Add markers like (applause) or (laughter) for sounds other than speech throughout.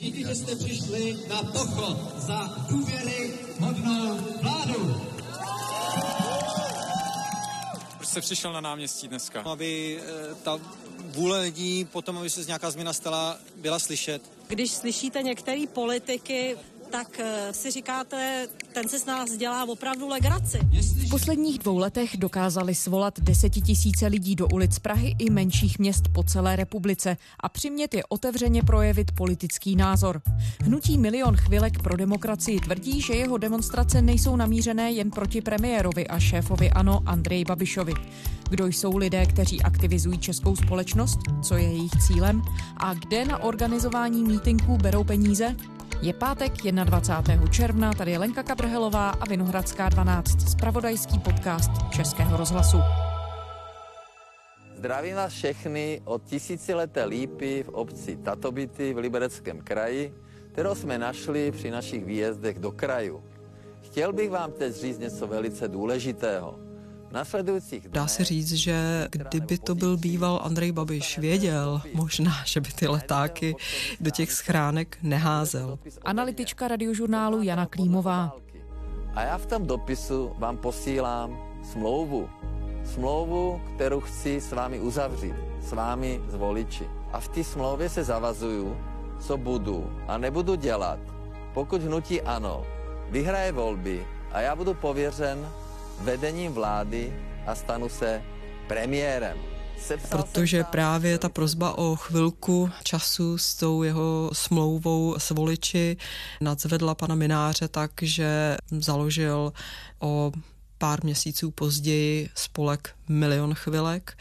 Díky, že jste přišli na pochod za důvěry hodnou vládu. Proč jste přišel na náměstí dneska? Aby eh, ta vůle lidí potom, aby se z nějaká změna stala, byla slyšet. Když slyšíte některé politiky, tak eh, si říkáte, ten se s nás dělá opravdu legraci. V posledních dvou letech dokázali svolat desetitisíce lidí do ulic Prahy i menších měst po celé republice a přimět je otevřeně projevit politický názor. Hnutí Milion chvilek pro demokracii tvrdí, že jeho demonstrace nejsou namířené jen proti premiérovi a šéfovi ANO Andreji Babišovi. Kdo jsou lidé, kteří aktivizují českou společnost, co je jejich cílem a kde na organizování mítinků berou peníze? Je pátek 21. června, tady je Lenka Kabrhelová a Vinohradská 12, spravodajský podcast Českého rozhlasu. Zdravím vás všechny od tisícileté lípy v obci Tatobity v Libereckém kraji, kterou jsme našli při našich výjezdech do kraju. Chtěl bych vám teď říct něco velice důležitého. Dá se říct, že kdyby to byl býval Andrej Babiš věděl, možná, že by ty letáky do těch schránek neházel. Analytička radiožurnálu Jana Klímová. A já v tom dopisu vám posílám smlouvu. Smlouvu, kterou chci s vámi uzavřít, s vámi z voliči. A v té smlouvě se zavazuju, co budu a nebudu dělat, pokud hnutí ano vyhraje volby a já budu pověřen vedením vlády a stanu se premiérem. Protože právě ta prozba o chvilku času s tou jeho smlouvou s voliči nadzvedla pana Mináře tak, že založil o pár měsíců později spolek Milion chvilek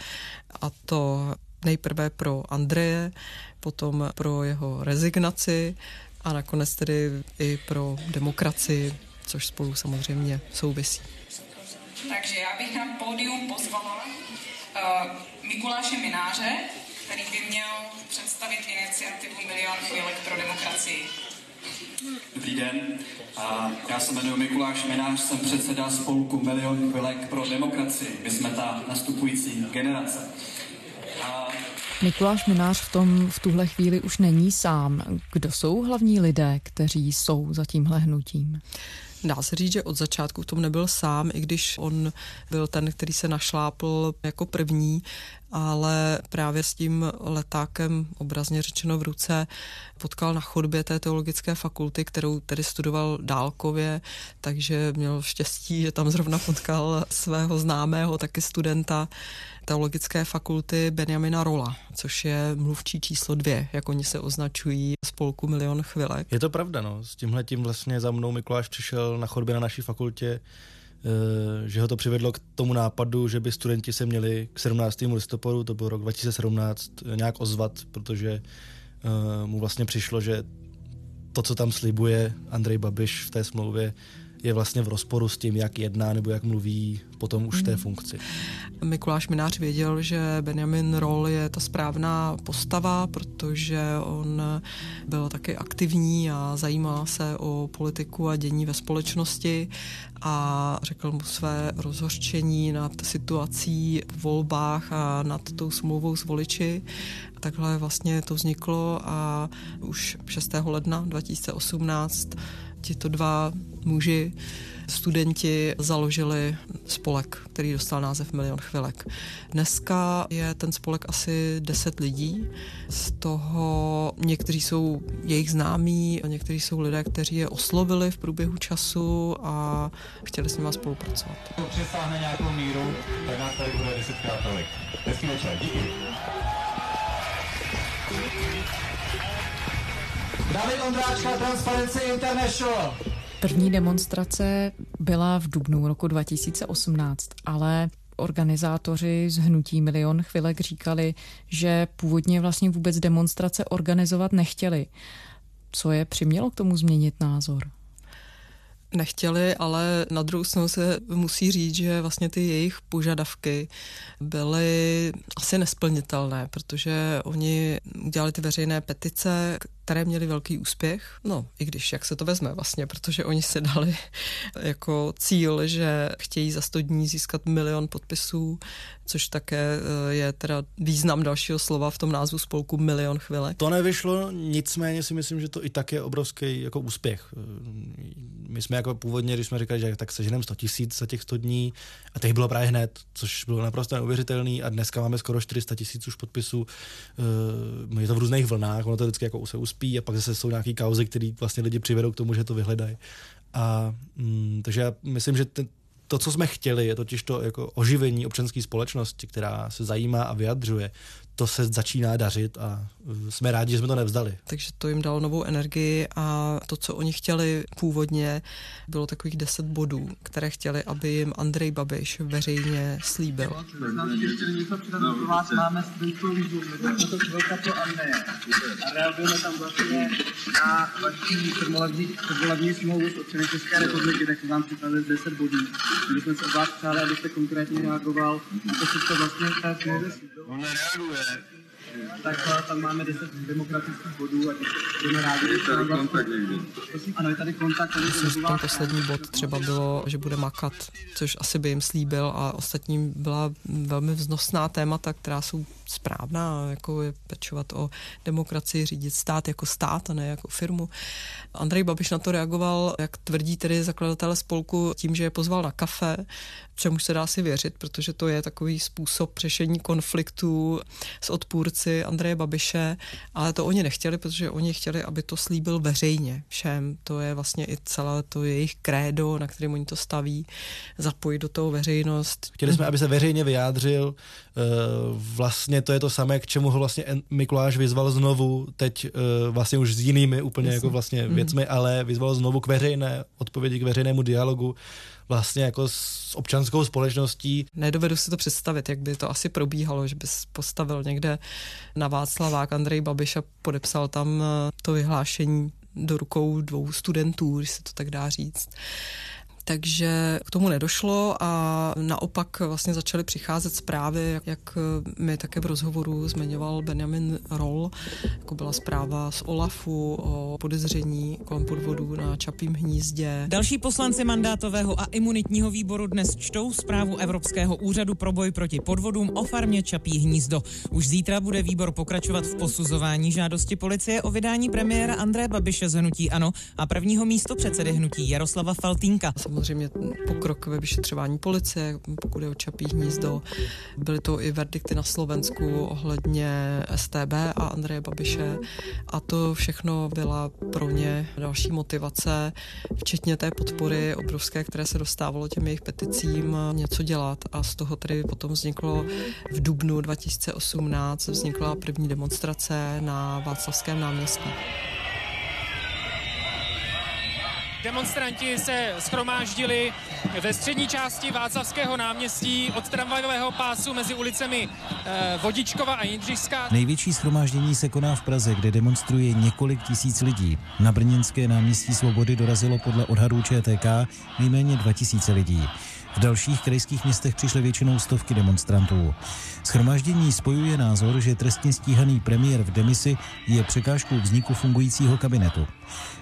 a to nejprve pro Andreje, potom pro jeho rezignaci a nakonec tedy i pro demokracii, což spolu samozřejmě souvisí. Takže já bych na pódium pozvala uh, Mikuláše Mináře, který by měl představit iniciativu Milion chvílek pro demokracii. Dobrý den, a já se jmenuji Mikuláš Minář, jsem předseda spolku Milion chvílek pro demokracii. My jsme ta nastupující generace. A Mikuláš Minář v tom v tuhle chvíli už není sám. Kdo jsou hlavní lidé, kteří jsou za tímhle hnutím? Dá se říct, že od začátku v tom nebyl sám, i když on byl ten, který se našlápl jako první, ale právě s tím letákem, obrazně řečeno v ruce, potkal na chodbě té teologické fakulty, kterou tedy studoval dálkově, takže měl štěstí, že tam zrovna potkal svého známého, taky studenta teologické fakulty Benjamina Rola, což je mluvčí číslo dvě, jak oni se označují spolku Milion chvilek. Je to pravda, no. S tímhle tím vlastně za mnou Mikuláš přišel na chodbě na naší fakultě, eh, že ho to přivedlo k tomu nápadu, že by studenti se měli k 17. listopadu, to byl rok 2017, nějak ozvat, protože eh, mu vlastně přišlo, že to, co tam slibuje Andrej Babiš v té smlouvě, je vlastně v rozporu s tím, jak jedná nebo jak mluví potom už v té mhm. funkci. Mikuláš Minář věděl, že Benjamin Roll je ta správná postava, protože on byl taky aktivní a zajímá se o politiku a dění ve společnosti a řekl mu své rozhořčení nad situací v volbách a nad tou smlouvou s voliči. Takhle vlastně to vzniklo a už 6. ledna 2018 tito dva muži, studenti založili spolek, který dostal název Milion chvilek. Dneska je ten spolek asi 10 lidí, z toho někteří jsou jejich známí, a někteří jsou lidé, kteří je oslovili v průběhu času a chtěli s nimi spolupracovat. Přesáhne nějakou míru, tak nás tady bude desetkrát tolik. Hezký večer, díky. David Ondráčka, Transparency International. První demonstrace byla v dubnu roku 2018, ale organizátoři z Hnutí Milion chvilek říkali, že původně vlastně vůbec demonstrace organizovat nechtěli. Co je přimělo k tomu změnit názor? nechtěli, ale na druhou stranu se musí říct, že vlastně ty jejich požadavky byly asi nesplnitelné, protože oni udělali ty veřejné petice, které měly velký úspěch. No, i když, jak se to vezme vlastně, protože oni si dali (laughs) jako cíl, že chtějí za 100 dní získat milion podpisů, což také eh, je teda význam dalšího slova v tom názvu spolku Milion chvilek. To nevyšlo, nicméně si myslím, že to i tak je obrovský jako úspěch. My jsme jako původně, když jsme říkali, že tak seženeme 100 tisíc za těch 100 dní a těch bylo právě hned, což bylo naprosto neuvěřitelný a dneska máme skoro 400 tisíc už podpisů. Eh, je to v různých vlnách, ono to vždycky jako se uspí a pak zase jsou nějaký kauzy, které vlastně lidi přivedou k tomu, že to vyhledají. A mm, takže já myslím, že ten, to, co jsme chtěli, je totiž to jako oživení občanské společnosti, která se zajímá a vyjadřuje to se začíná dařit a uh, jsme rádi, že jsme to nevzdali. Takže to jim dalo novou energii a to, co oni chtěli původně, bylo takových deset bodů, které chtěli, aby jim Andrej Babiš veřejně slíbil. máme a reagujeme tam vlastně na vaší předvolební smlouvu s občany České republiky, tak vám připravili 10 bodů. My jsme se od vás přáli, abyste konkrétně reagoval na to, co vlastně v té smlouvě On nereaguje, tak tam máme 10 demokratických bodů a budeme rádi. Je tady kontakt někdy. Ano, je tady kontakt. Tady Myslím, ten poslední bod třeba bylo, že bude makat, což asi by jim slíbil a ostatním byla velmi vznosná témata, která jsou správná, jako je pečovat o demokracii, řídit stát jako stát a ne jako firmu. Andrej Babiš na to reagoval, jak tvrdí tedy zakladatel spolku, tím, že je pozval na kafe, čemu se dá si věřit, protože to je takový způsob řešení konfliktů s odpůrci Andreje Babiše, ale to oni nechtěli, protože oni chtěli, aby to slíbil veřejně všem. To je vlastně i celé to jejich krédo, na kterém oni to staví, zapojit do toho veřejnost. Chtěli jsme, aby se veřejně vyjádřil. Eh, vlastně to je to samé, k čemu ho vlastně Mikuláš vyzval znovu, teď eh, vlastně už s jinými úplně jako vlastně mhm. věcmi, ale vyzval znovu k veřejné odpovědi, k veřejnému dialogu vlastně jako s občanskou společností. Nedovedu si to představit, jak by to asi probíhalo, že bys postavil někde na Václavák Andrej Babiš a podepsal tam eh, to vyhlášení do rukou dvou studentů, když se to tak dá říct takže k tomu nedošlo a naopak vlastně začaly přicházet zprávy, jak mi také v rozhovoru zmiňoval Benjamin Roll, jako byla zpráva z OLAFu o podezření kolem podvodu na Čapím hnízdě. Další poslanci mandátového a imunitního výboru dnes čtou zprávu Evropského úřadu pro boj proti podvodům o farmě Čapí hnízdo. Už zítra bude výbor pokračovat v posuzování žádosti policie o vydání premiéra André Babiše z Hnutí Ano a prvního místo předsedy Hnutí Jaroslava Faltínka pokrok ve vyšetřování policie, pokud je o Čapí hnízdo. Byly to i verdikty na Slovensku ohledně STB a Andreje Babiše a to všechno byla pro ně další motivace, včetně té podpory obrovské, které se dostávalo těm jejich peticím, něco dělat a z toho tedy potom vzniklo v dubnu 2018 vznikla první demonstrace na Václavském náměstí. Demonstranti se schromáždili ve střední části Václavského náměstí od tramvajového pásu mezi ulicemi eh, Vodičkova a Jindřišská. Největší schromáždění se koná v Praze, kde demonstruje několik tisíc lidí. Na Brněnské náměstí Svobody dorazilo podle odhadů ČTK nejméně 2000 lidí. V dalších krajských městech přišly většinou stovky demonstrantů. Schromáždění spojuje názor, že trestně stíhaný premiér v demisi je překážkou vzniku fungujícího kabinetu.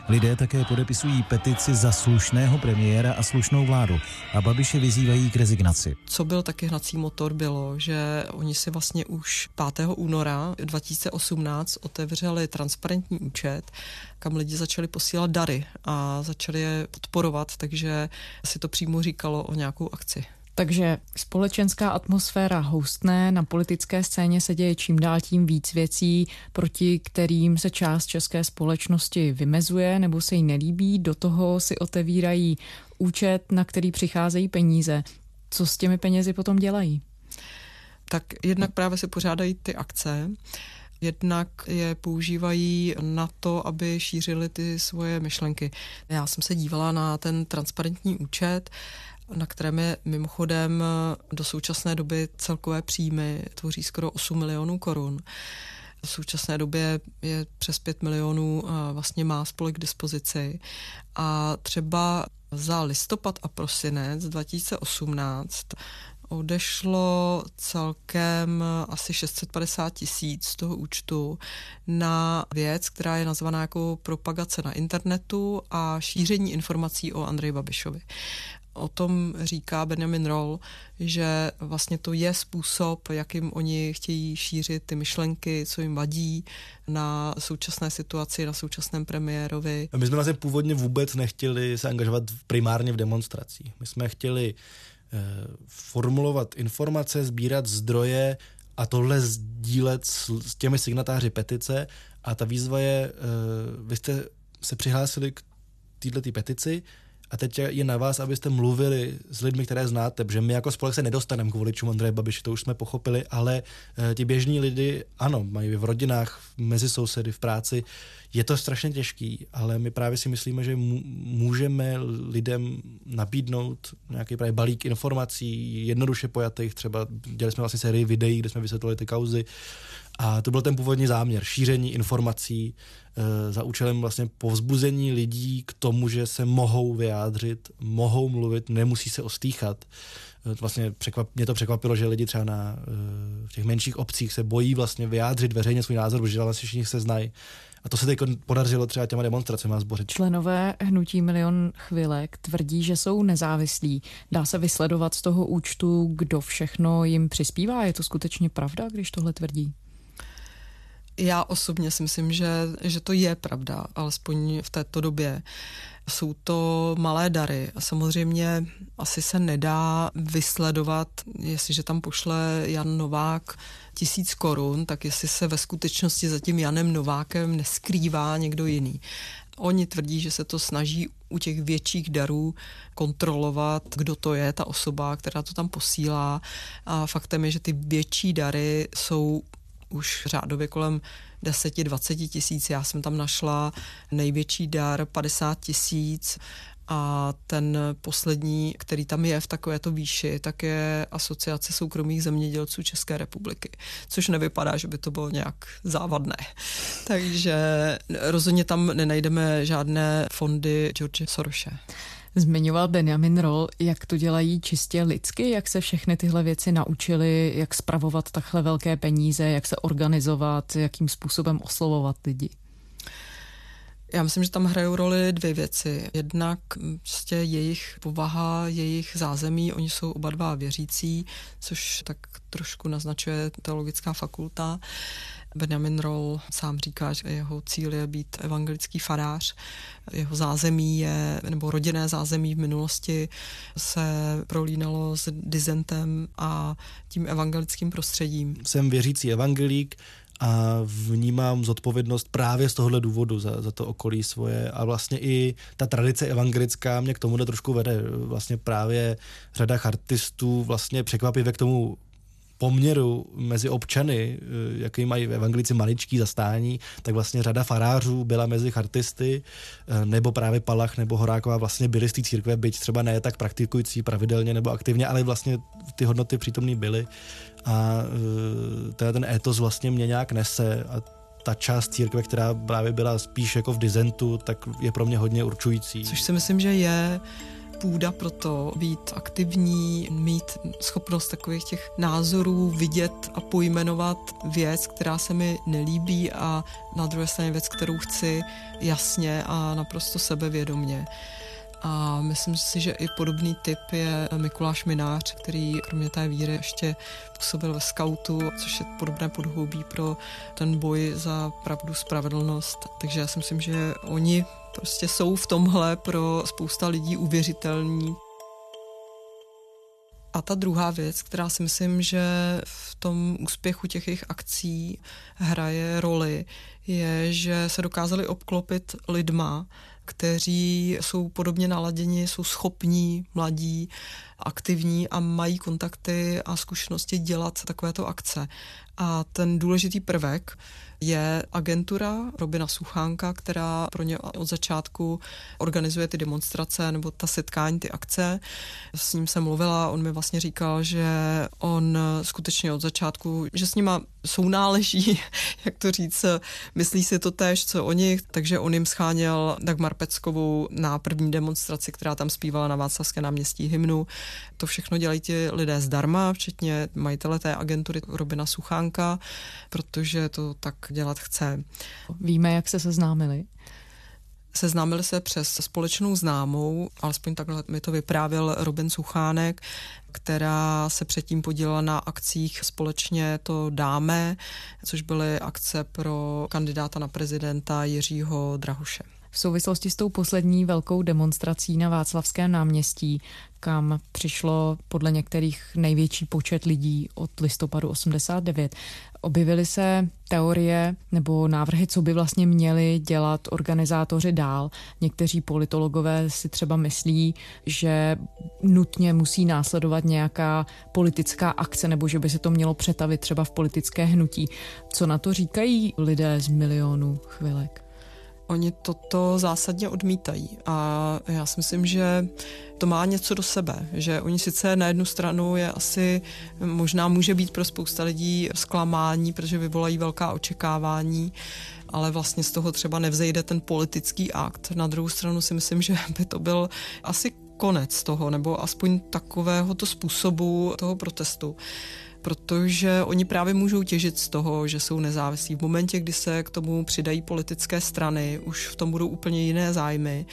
Lidé také podepisují petici za slušného premiéra a slušnou vládu a Babiše vyzývají k rezignaci. Co byl taky hnací motor, bylo, že oni si vlastně už 5. února 2018 otevřeli transparentní účet, kam lidi začali posílat dary a začali je podporovat, takže si to přímo říkalo o nějakou akci. Takže společenská atmosféra houstné, na politické scéně se děje čím dál tím víc věcí, proti kterým se část české společnosti vymezuje nebo se jí nelíbí, do toho si otevírají účet, na který přicházejí peníze. Co s těmi penězi potom dělají? Tak jednak právě se pořádají ty akce, jednak je používají na to, aby šířili ty svoje myšlenky. Já jsem se dívala na ten transparentní účet na kterém je mimochodem do současné doby celkové příjmy tvoří skoro 8 milionů korun. V současné době je přes 5 milionů vlastně má spolek k dispozici. A třeba Za listopad a prosinec 2018 odešlo celkem asi 650 tisíc z toho účtu na věc, která je nazvaná jako propagace na internetu a šíření informací o Andreji Babišovi. O tom říká Benjamin Roll, že vlastně to je způsob, jakým oni chtějí šířit ty myšlenky, co jim vadí na současné situaci, na současném premiérovi. My jsme vlastně původně vůbec nechtěli se angažovat primárně v demonstracích. My jsme chtěli formulovat informace, sbírat zdroje a tohle sdílet s, s těmi signatáři petice. A ta výzva je, eh, vy jste se přihlásili k této petici, a teď je na vás, abyste mluvili s lidmi, které znáte, protože my jako spolek se nedostaneme k voličům Andreje Babiše, to už jsme pochopili, ale e, ti běžní lidi, ano, mají v rodinách, mezi sousedy, v práci. Je to strašně těžký, ale my právě si myslíme, že můžeme lidem nabídnout nějaký právě balík informací, jednoduše pojatých, třeba dělali jsme vlastně sérii videí, kde jsme vysvětlovali ty kauzy, a to byl ten původní záměr, šíření informací e, za účelem vlastně povzbuzení lidí k tomu, že se mohou vyjádřit, mohou mluvit, nemusí se ostýchat. E, vlastně překvap, mě to překvapilo, že lidi třeba na, e, v těch menších obcích se bojí vlastně vyjádřit veřejně svůj názor, protože vlastně všichni se znají. A to se teď podařilo třeba těma demonstracemi zbořit. Členové hnutí Milion chvilek tvrdí, že jsou nezávislí. Dá se vysledovat z toho účtu, kdo všechno jim přispívá. Je to skutečně pravda, když tohle tvrdí? Já osobně si myslím, že, že to je pravda, alespoň v této době. Jsou to malé dary a samozřejmě asi se nedá vysledovat, jestliže tam pošle Jan Novák tisíc korun, tak jestli se ve skutečnosti za tím Janem Novákem neskrývá někdo jiný. Oni tvrdí, že se to snaží u těch větších darů kontrolovat, kdo to je, ta osoba, která to tam posílá. A faktem je, že ty větší dary jsou už řádově kolem 10-20 tisíc. Já jsem tam našla největší dar 50 tisíc a ten poslední, který tam je v takovéto výši, tak je Asociace soukromých zemědělců České republiky, což nevypadá, že by to bylo nějak závadné. Takže rozhodně tam nenajdeme žádné fondy George Soroshe. Zmiňoval Benjamin Roll, jak to dělají čistě lidsky, jak se všechny tyhle věci naučili, jak spravovat takhle velké peníze, jak se organizovat, jakým způsobem oslovovat lidi. Já myslím, že tam hrajou roli dvě věci. Jednak prostě jejich povaha, jejich zázemí, oni jsou oba dva věřící, což tak trošku naznačuje teologická fakulta. Benjamin Roll sám říká, že jeho cíl je být evangelický farář. Jeho zázemí je, nebo rodinné zázemí v minulosti se prolínalo s dizentem a tím evangelickým prostředím. Jsem věřící evangelík, a vnímám zodpovědnost právě z tohohle důvodu za, za to okolí svoje a vlastně i ta tradice evangelická mě k tomu trošku vede. Vlastně právě řada chartistů vlastně překvapivě k tomu poměru mezi občany, eh, jaký mají evangelici maličký zastání, tak vlastně řada farářů byla mezi chartisty, eh, nebo právě Palach nebo Horáková vlastně byli z té církve, byť třeba ne tak praktikující pravidelně nebo aktivně, ale vlastně ty hodnoty přítomné byly. A eh, ten étos vlastně mě nějak nese a ta část církve, která právě byla spíš jako v dizentu, tak je pro mě hodně určující. Což si myslím, že je půda pro to být aktivní, mít schopnost takových těch názorů vidět a pojmenovat věc, která se mi nelíbí a na druhé straně věc, kterou chci jasně a naprosto sebevědomně. A myslím si, že i podobný typ je Mikuláš Minář, který kromě té víry ještě působil ve skautu, což je podobné podhoubí pro ten boj za pravdu, spravedlnost. Takže já si myslím, že oni prostě jsou v tomhle pro spousta lidí uvěřitelní. A ta druhá věc, která si myslím, že v tom úspěchu těch jejich akcí hraje roli, je, že se dokázali obklopit lidma, kteří jsou podobně naladěni, jsou schopní, mladí, aktivní a mají kontakty a zkušenosti dělat takovéto akce. A ten důležitý prvek je agentura Robina Suchánka, která pro ně od začátku organizuje ty demonstrace nebo ta setkání, ty akce. S ním jsem mluvila, on mi vlastně říkal, že on skutečně od začátku, že s nima sounáleží, (laughs) jak to říct, myslí si to též, co o nich, takže on jim scháněl Dagmar Peckovou na první demonstraci, která tam zpívala na Václavské náměstí hymnu. To všechno dělají ti lidé zdarma, včetně majitele té agentury Robina Suchánka, protože to tak dělat chce. Víme, jak se seznámili? Seznámili se přes společnou známou, alespoň takhle mi to vyprávěl Robin Suchánek, která se předtím podílela na akcích společně to dáme, což byly akce pro kandidáta na prezidenta Jiřího Drahuše. V souvislosti s tou poslední velkou demonstrací na Václavském náměstí, kam přišlo podle některých největší počet lidí od listopadu 89, objevily se teorie nebo návrhy, co by vlastně měli dělat organizátoři dál. Někteří politologové si třeba myslí, že nutně musí následovat nějaká politická akce nebo že by se to mělo přetavit třeba v politické hnutí. Co na to říkají lidé z milionu chvilek? Oni toto zásadně odmítají a já si myslím, že to má něco do sebe, že oni sice na jednu stranu je asi, možná může být pro spousta lidí zklamání, protože vyvolají velká očekávání, ale vlastně z toho třeba nevzejde ten politický akt. Na druhou stranu si myslím, že by to byl asi konec toho, nebo aspoň takovéhoto způsobu toho protestu protože oni právě můžou těžit z toho, že jsou nezávislí. V momentě, kdy se k tomu přidají politické strany, už v tom budou úplně jiné zájmy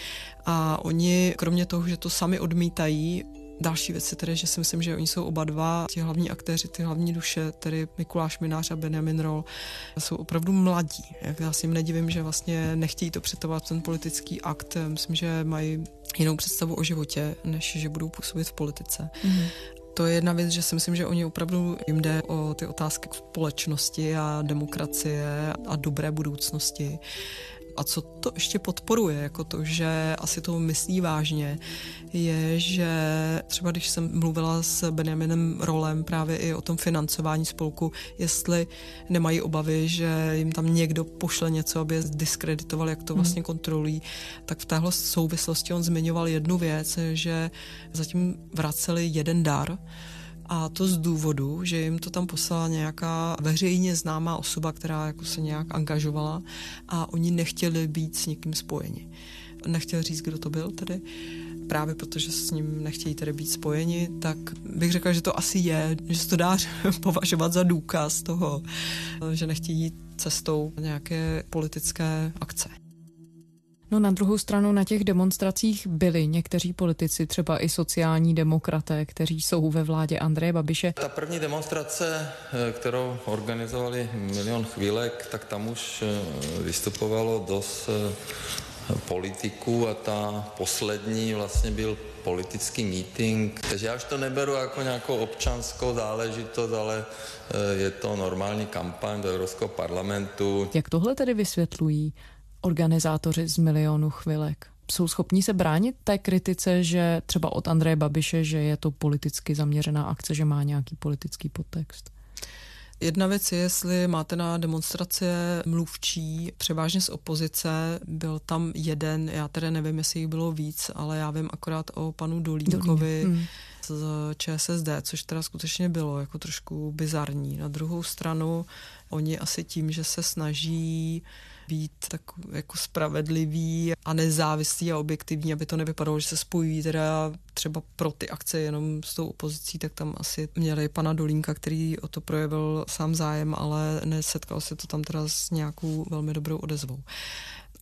a oni, kromě toho, že to sami odmítají, Další věc je tedy, že si myslím, že oni jsou oba dva, ti hlavní aktéři, ty hlavní duše, tedy Mikuláš Minář a Benjamin Roll, jsou opravdu mladí. Jak já si jim nedivím, že vlastně nechtějí to přetovat ten politický akt. Myslím, že mají jinou představu o životě, než že budou působit v politice. Mm. To je jedna věc, že si myslím, že oni opravdu jim jde o ty otázky společnosti a demokracie a dobré budoucnosti. A co to ještě podporuje, jako to, že asi to myslí vážně, je, že třeba když jsem mluvila s Benjaminem Rolem právě i o tom financování spolku, jestli nemají obavy, že jim tam někdo pošle něco, aby je diskreditoval, jak to hmm. vlastně kontrolují, tak v téhle souvislosti on zmiňoval jednu věc, že zatím vraceli jeden dar, a to z důvodu, že jim to tam poslala nějaká veřejně známá osoba, která jako se nějak angažovala a oni nechtěli být s někým spojeni. Nechtěl říct, kdo to byl tedy, právě protože s ním nechtějí tedy být spojeni, tak bych řekla, že to asi je, že se to dá (laughs) považovat za důkaz toho, že nechtějí jít cestou nějaké politické akce. No na druhou stranu na těch demonstracích byli někteří politici, třeba i sociální demokraté, kteří jsou ve vládě Andreje Babiše. Ta první demonstrace, eh, kterou organizovali Milion chvílek, tak tam už eh, vystupovalo dost eh, politiků a ta poslední vlastně byl politický meeting. Takže já už to neberu jako nějakou občanskou záležitost, ale je to normální kampaň do Evropského parlamentu. Jak tohle tedy vysvětlují organizátoři z milionu chvilek? Jsou schopní se bránit té kritice, že třeba od Andreje Babiše, že je to politicky zaměřená akce, že má nějaký politický podtext? Jedna věc je, jestli máte na demonstrace mluvčí, převážně z opozice, byl tam jeden, já tedy nevím, jestli jich bylo víc, ale já vím akorát o panu Dolínkovi hmm. z ČSSD, což teda skutečně bylo jako trošku bizarní. Na druhou stranu, oni asi tím, že se snaží být tak jako spravedlivý a nezávislý a objektivní, aby to nevypadalo, že se spojují teda třeba pro ty akce jenom s tou opozicí, tak tam asi měli pana Dolínka, který o to projevil sám zájem, ale nesetkal se to tam teda s nějakou velmi dobrou odezvou.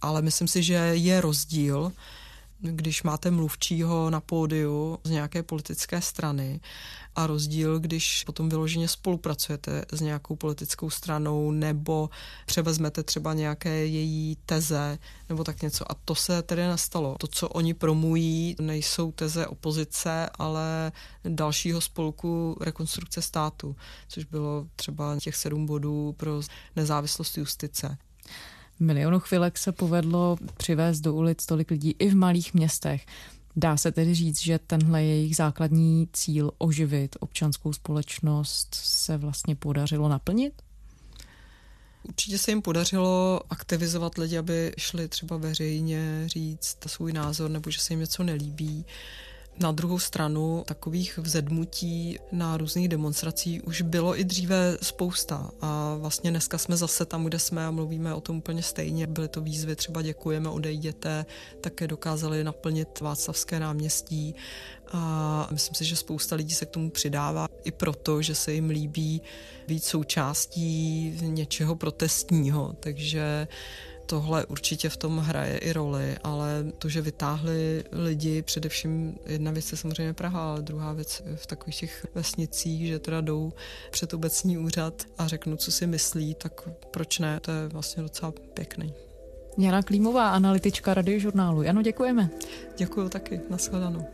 Ale myslím si, že je rozdíl, když máte mluvčího na pódiu z nějaké politické strany a rozdíl, když potom vyloženě spolupracujete s nějakou politickou stranou nebo převezmete třeba nějaké její teze nebo tak něco. A to se tedy nestalo. To, co oni promují, nejsou teze opozice, ale dalšího spolku rekonstrukce státu, což bylo třeba těch sedm bodů pro nezávislost justice. Milionu chvilek se povedlo přivést do ulic tolik lidí i v malých městech. Dá se tedy říct, že tenhle jejich základní cíl oživit občanskou společnost se vlastně podařilo naplnit? Určitě se jim podařilo aktivizovat lidi, aby šli třeba veřejně říct svůj názor nebo že se jim něco nelíbí. Na druhou stranu takových vzedmutí na různých demonstracích už bylo i dříve spousta. A vlastně dneska jsme zase tam, kde jsme a mluvíme o tom úplně stejně. Byly to výzvy, třeba děkujeme, odejděte, také dokázali naplnit Václavské náměstí. A myslím si, že spousta lidí se k tomu přidává i proto, že se jim líbí být součástí něčeho protestního, takže tohle určitě v tom hraje i roli, ale to, že vytáhli lidi, především jedna věc je samozřejmě Praha, ale druhá věc v takových těch vesnicích, že teda jdou před obecní úřad a řeknu, co si myslí, tak proč ne, to je vlastně docela pěkný. Jana Klímová, analytička radiožurnálu. Jano, děkujeme. Děkuji taky, nashledanou.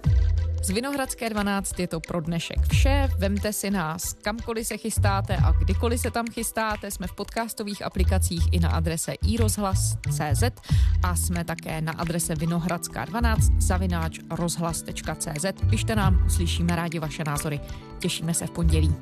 Z Vinohradské 12 je to pro dnešek vše. Vemte si nás kamkoliv se chystáte a kdykoliv se tam chystáte. Jsme v podcastových aplikacích i na adrese iRozhlas.cz a jsme také na adrese Vinohradská 12 zavináč rozhlas.cz. Pište nám, uslyšíme rádi vaše názory. Těšíme se v pondělí.